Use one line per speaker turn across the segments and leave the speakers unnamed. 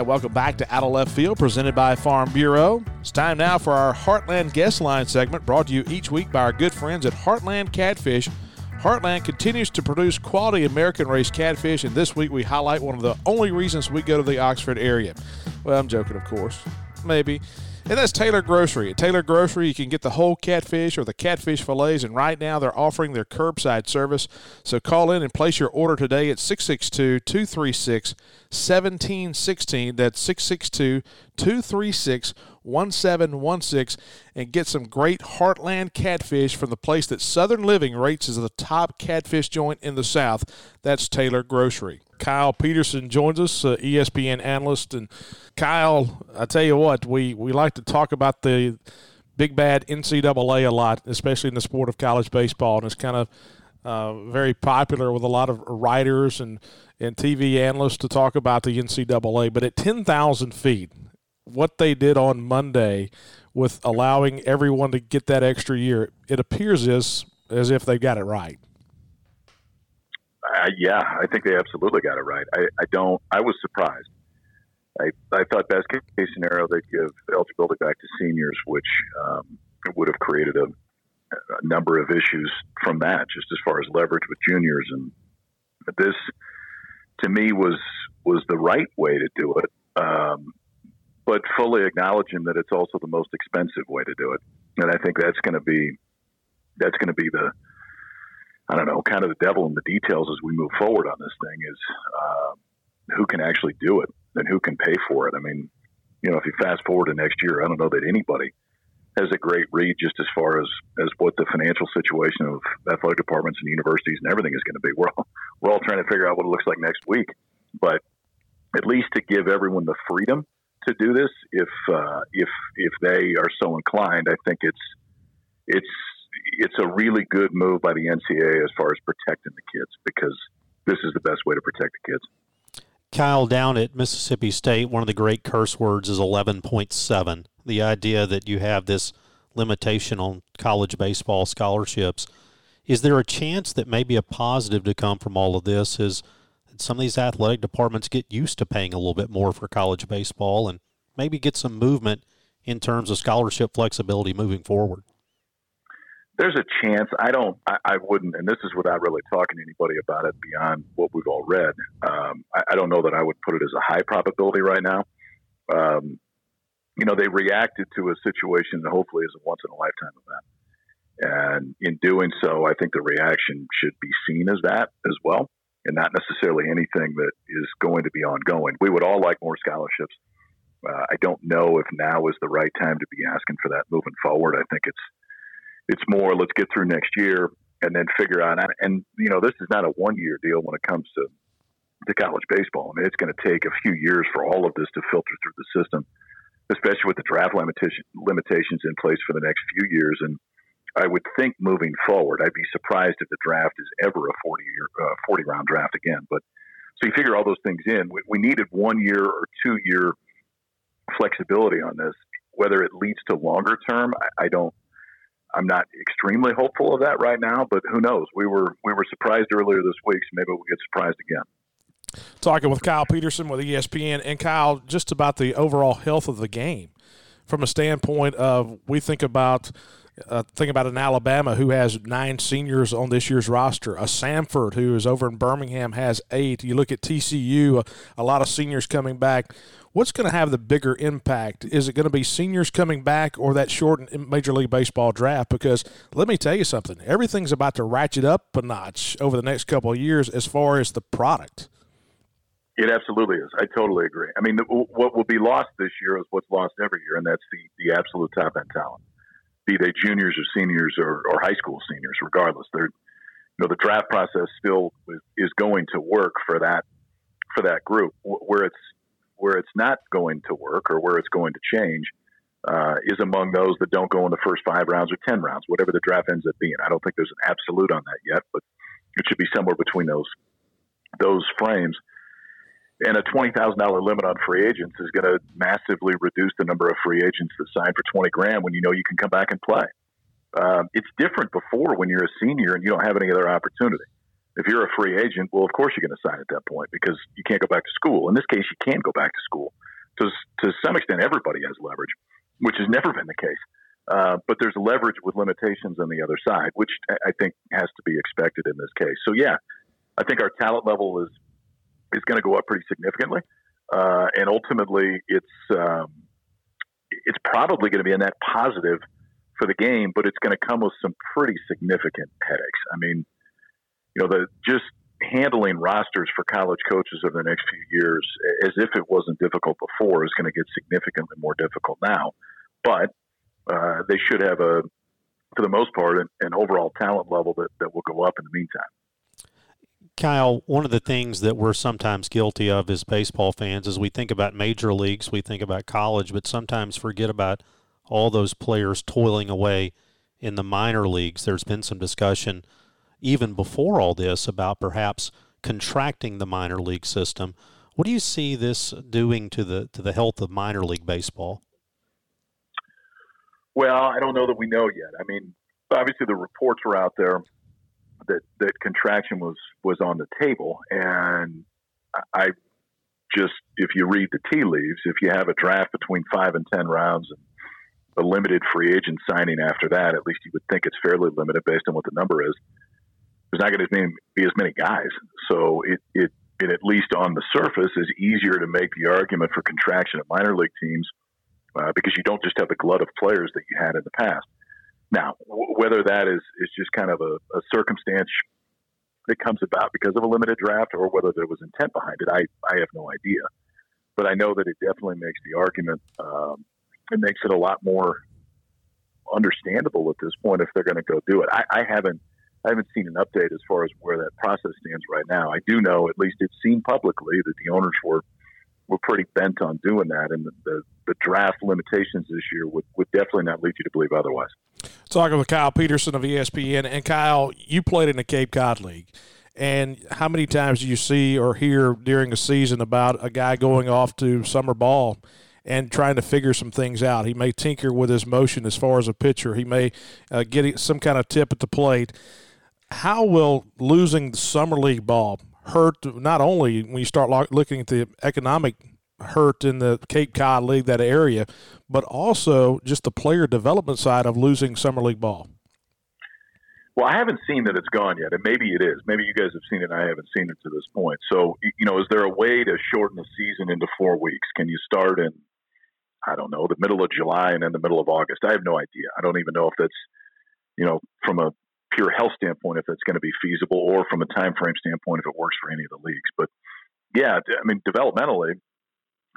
And welcome back to Out of Left Field, presented by Farm Bureau. It's time now for our Heartland Guest Line segment, brought to you each week by our good friends at Heartland Catfish. Heartland continues to produce quality American raised catfish, and this week we highlight one of the only reasons we go to the Oxford area. Well, I'm joking, of course. Maybe. And that's Taylor Grocery. At Taylor Grocery, you can get the whole catfish or the catfish fillets, and right now they're offering their curbside service. So call in and place your order today at 662 236 1716. That's 662 236 1716 and get some great heartland catfish from the place that Southern Living rates as the top catfish joint in the South. That's Taylor Grocery. Kyle Peterson joins us, uh, ESPN analyst. And Kyle, I tell you what, we, we like to talk about the big bad NCAA a lot, especially in the sport of college baseball. And it's kind of uh, very popular with a lot of writers and, and TV analysts to talk about the NCAA. But at 10,000 feet, what they did on Monday with allowing everyone to get that extra year, it appears as, as if they got it right.
Uh, yeah, I think they absolutely got it right. I, I don't. I was surprised. I, I thought best case scenario they'd give eligibility back to seniors, which um, would have created a, a, number of issues from that, just as far as leverage with juniors. And this, to me, was was the right way to do it, um, but fully acknowledging that it's also the most expensive way to do it. And I think that's going to be that's going to be the I don't know, kind of the devil in the details as we move forward on this thing is uh, who can actually do it and who can pay for it. I mean, you know, if you fast forward to next year, I don't know that anybody has a great read just as far as as what the financial situation of athletic departments and universities and everything is going to be. We're all, we're all trying to figure out what it looks like next week, but at least to give everyone the freedom to do this, if uh, if if they are so inclined, I think it's it's it's a really good move by the NCAA as far as protecting the kids because this is the best way to protect the kids.
Kyle, down at Mississippi State, one of the great curse words is 11.7. The idea that you have this limitation on college baseball scholarships. Is there a chance that maybe a positive to come from all of this is some of these athletic departments get used to paying a little bit more for college baseball and maybe get some movement in terms of scholarship flexibility moving forward?
There's a chance. I don't. I, I, wouldn't, and this is without really talking to anybody about it beyond what we've all read. Um, I, I, don't know that I would put it as a high probability right now. Um, you know, they reacted to a situation that hopefully is a once in a lifetime event, and in doing so, I think the reaction should be seen as that as well, and not necessarily anything that is going to be ongoing. We would all like more scholarships. Uh, I don't know if now is the right time to be asking for that moving forward. I think it's it's more let's get through next year and then figure out. And you know, this is not a one year deal when it comes to to college baseball. I mean, it's going to take a few years for all of this to filter through the system, especially with the draft limitation, limitations in place for the next few years. And I would think moving forward, I'd be surprised if the draft is ever a 40 year, uh, 40 round draft again. But so you figure all those things in. We, we needed one year or two year flexibility on this. Whether it leads to longer term, I, I don't I'm not extremely hopeful of that right now, but who knows? We were we were surprised earlier this week, so maybe we'll get surprised again.
Talking with Kyle Peterson with ESPN, and Kyle, just about the overall health of the game, from a standpoint of we think about uh, think about an Alabama who has nine seniors on this year's roster. A Samford who is over in Birmingham has eight. You look at TCU, a, a lot of seniors coming back what's going to have the bigger impact? Is it going to be seniors coming back or that short Major League Baseball draft? Because let me tell you something, everything's about to ratchet up a notch over the next couple of years as far as the product.
It absolutely is. I totally agree. I mean, what will be lost this year is what's lost every year, and that's the, the absolute top end talent, be they juniors or seniors or, or high school seniors, regardless. They're, you know, the draft process still is going to work for that for that group. Where it's where it's not going to work or where it's going to change uh, is among those that don't go in the first five rounds or 10 rounds, whatever the draft ends up being. I don't think there's an absolute on that yet, but it should be somewhere between those those frames. And a twenty thousand dollar limit on free agents is going to massively reduce the number of free agents that sign for twenty grand when you know you can come back and play. Um, it's different before when you're a senior and you don't have any other opportunity if you're a free agent, well, of course you're going to sign at that point because you can't go back to school. In this case, you can go back to school. to to some extent everybody has leverage, which has never been the case. Uh, but there's leverage with limitations on the other side, which I think has to be expected in this case. So yeah, I think our talent level is is going to go up pretty significantly, uh, and ultimately it's um, it's probably going to be a net positive for the game, but it's going to come with some pretty significant headaches. I mean, you know, the just handling rosters for college coaches over the next few years, as if it wasn't difficult before, is going to get significantly more difficult now. But uh, they should have a, for the most part, an, an overall talent level that, that will go up in the meantime.
Kyle, one of the things that we're sometimes guilty of as baseball fans is we think about major leagues, we think about college, but sometimes forget about all those players toiling away in the minor leagues. There's been some discussion even before all this about perhaps contracting the minor league system. What do you see this doing to the to the health of minor league baseball?
Well, I don't know that we know yet. I mean, obviously the reports are out there that that contraction was was on the table, and I just if you read the tea leaves, if you have a draft between five and ten rounds and a limited free agent signing after that, at least you would think it's fairly limited based on what the number is. There's not going to be as many guys, so it it it at least on the surface is easier to make the argument for contraction of minor league teams uh, because you don't just have the glut of players that you had in the past. Now, w- whether that is is just kind of a, a circumstance that comes about because of a limited draft, or whether there was intent behind it, I I have no idea. But I know that it definitely makes the argument. Um, it makes it a lot more understandable at this point if they're going to go do it. I, I haven't I haven't seen an update as far as where that process stands right now. I do know, at least it's seen publicly, that the owners were were pretty bent on doing that, and the, the, the, draft limitations this year would, would definitely not lead you to believe otherwise.
Talking with Kyle Peterson of ESPN, and Kyle, you played in the Cape Cod League. And how many times do you see or hear during a season about a guy going off to summer ball and trying to figure some things out? He may tinker with his motion as far as a pitcher. He may uh, get some kind of tip at the plate. How will losing the summer league ball hurt not only when you start looking at the economic hurt in the Cape Cod League, that area, but also just the player development side of losing summer league ball.
Well, I haven't seen that it's gone yet, and maybe it is. Maybe you guys have seen it. and I haven't seen it to this point. So, you know, is there a way to shorten the season into four weeks? Can you start in, I don't know, the middle of July and then the middle of August? I have no idea. I don't even know if that's, you know, from a pure health standpoint if it's going to be feasible, or from a time frame standpoint if it works for any of the leagues. But yeah, I mean, developmentally,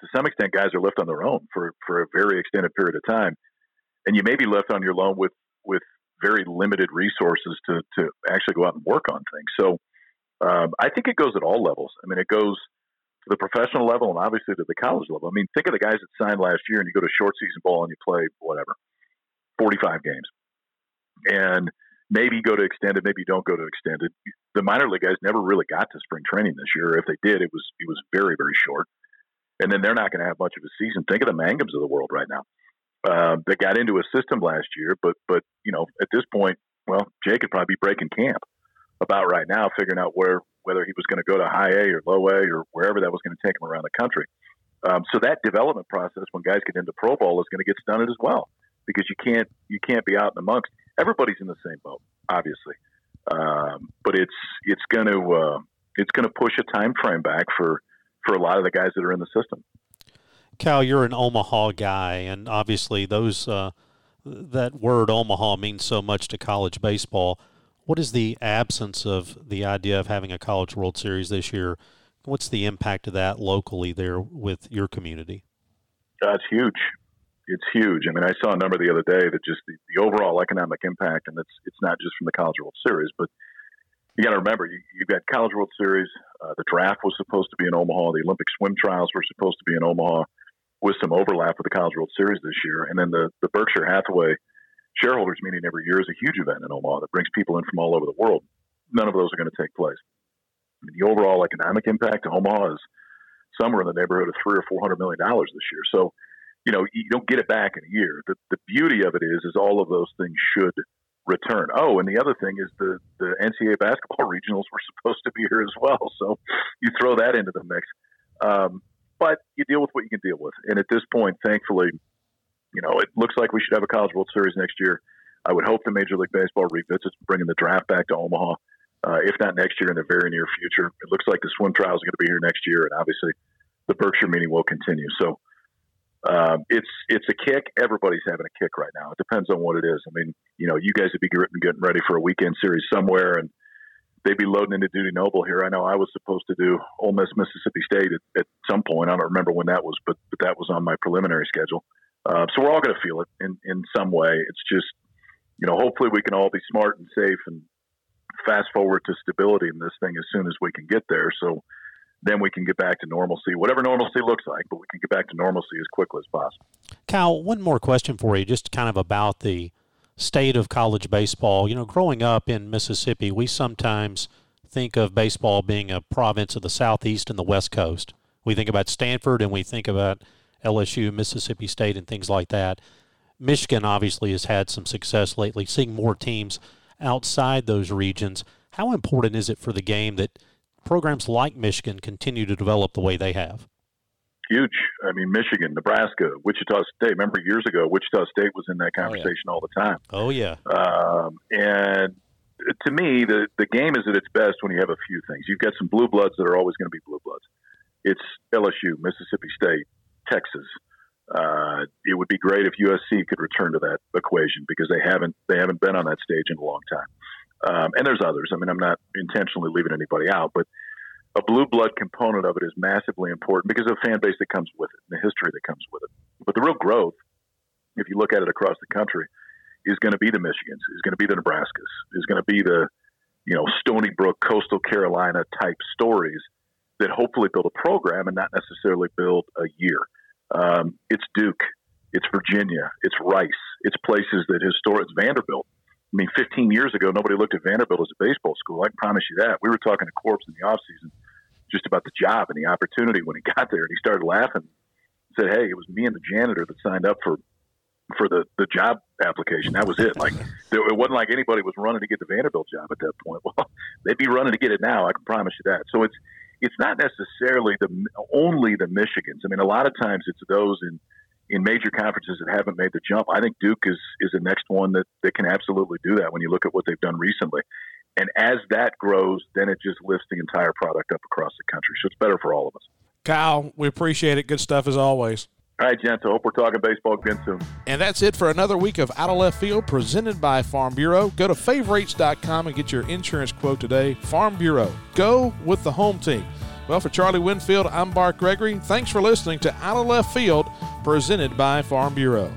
to some extent, guys are left on their own for for a very extended period of time, and you may be left on your own with with very limited resources to to actually go out and work on things. So um, I think it goes at all levels. I mean, it goes to the professional level and obviously to the college level. I mean, think of the guys that signed last year, and you go to short season ball and you play whatever, forty five games, and maybe go to extended, maybe don't go to extended. The minor league guys never really got to spring training this year. If they did, it was it was very very short, and then they're not going to have much of a season. Think of the Mangums of the world right now. Uh, they got into a system last year, but but you know at this point, well, Jake could probably be breaking camp about right now, figuring out where whether he was going to go to high A or low A or wherever that was going to take him around the country. Um, so that development process, when guys get into pro ball, is going to get stunted as well because you can't you can't be out in amongst everybody's in the same boat, obviously. Um, but it's it's going to uh, it's going to push a time frame back for for a lot of the guys that are in the system.
Cal, you're an Omaha guy, and obviously those uh, that word Omaha means so much to college baseball. What is the absence of the idea of having a College World Series this year? What's the impact of that locally there with your community?
That's huge it's huge. I mean, I saw a number the other day that just the, the overall economic impact, and it's it's not just from the College World Series, but you got to remember you, you've got College World Series. Uh, the draft was supposed to be in Omaha. The Olympic swim trials were supposed to be in Omaha, with some overlap with the College World Series this year. And then the the Berkshire Hathaway shareholders meeting every year is a huge event in Omaha that brings people in from all over the world. None of those are going to take place. I mean, the overall economic impact to Omaha is somewhere in the neighborhood of three or four hundred million dollars this year. So you know, you don't get it back in a year. The, the beauty of it is, is all of those things should return. Oh, and the other thing is the, the NCAA basketball regionals were supposed to be here as well. So you throw that into the mix. Um, but you deal with what you can deal with. And at this point, thankfully, you know, it looks like we should have a College World Series next year. I would hope the Major League Baseball revisits bringing the draft back to Omaha, uh, if not next year, in the very near future. It looks like the swim trials are going to be here next year, and obviously the Berkshire meeting will continue. So um, it's it's a kick. Everybody's having a kick right now. It depends on what it is. I mean, you know, you guys would be getting ready for a weekend series somewhere, and they'd be loading into Dudy Noble here. I know I was supposed to do Ole Miss Mississippi State at, at some point. I don't remember when that was, but but that was on my preliminary schedule. Uh, so we're all going to feel it in in some way. It's just you know, hopefully we can all be smart and safe and fast forward to stability in this thing as soon as we can get there. So then we can get back to normalcy, whatever normalcy looks like, but we can get back to normalcy as quickly as possible.
Cal, one more question for you, just kind of about the state of college baseball. You know, growing up in Mississippi, we sometimes think of baseball being a province of the Southeast and the West Coast. We think about Stanford and we think about LSU, Mississippi State, and things like that. Michigan obviously has had some success lately, seeing more teams outside those regions. How important is it for the game that programs like Michigan continue to develop the way they have?
Huge. I mean, Michigan, Nebraska, Wichita State. Remember years ago, Wichita State was in that conversation oh, yeah. all the time.
Oh yeah.
Um, and to me, the the game is at its best when you have a few things. You've got some blue bloods that are always going to be blue bloods. It's LSU, Mississippi State, Texas, uh, it would be great if USC could return to that equation because they haven't they haven't been on that stage in a long time. Um, and there's others. I mean, I'm not intentionally leaving anybody out, but a blue blood component of it is massively important because of the fan base that comes with it, and the history that comes with it. But the real growth, if you look at it across the country, is going to be the Michigans, is going to be the Nebraskas, is going to be the you know Stony Brook, Coastal Carolina type stories that hopefully build a program and not necessarily build a year. Um, it's Duke, it's Virginia, it's Rice, it's places that historic. It's Vanderbilt. I mean, 15 years ago, nobody looked at Vanderbilt as a baseball school. I can promise you that. We were talking to Corpse in the off season just about the job and the opportunity when he got there, and he started laughing. Said, "Hey, it was me and the janitor that signed up for for the the job application. That was it. Like there, it wasn't like anybody was running to get the Vanderbilt job at that point. Well, they'd be running to get it now. I can promise you that. So it's it's not necessarily the only the Michigans. I mean, a lot of times it's those in in major conferences that haven't made the jump. I think Duke is is the next one that that can absolutely do that when you look at what they've done recently. And as that grows, then it just lifts the entire product up across the country. So it's better for all of us.
Kyle, we appreciate it. Good stuff as always.
All right, gents. I hope we're talking baseball again soon.
And that's it for another week of Out of Left Field presented by Farm Bureau. Go to favorites.com and get your insurance quote today. Farm Bureau. Go with the home team. Well, for Charlie Winfield, I'm Bart Gregory. Thanks for listening to Out of Left Field presented by Farm Bureau.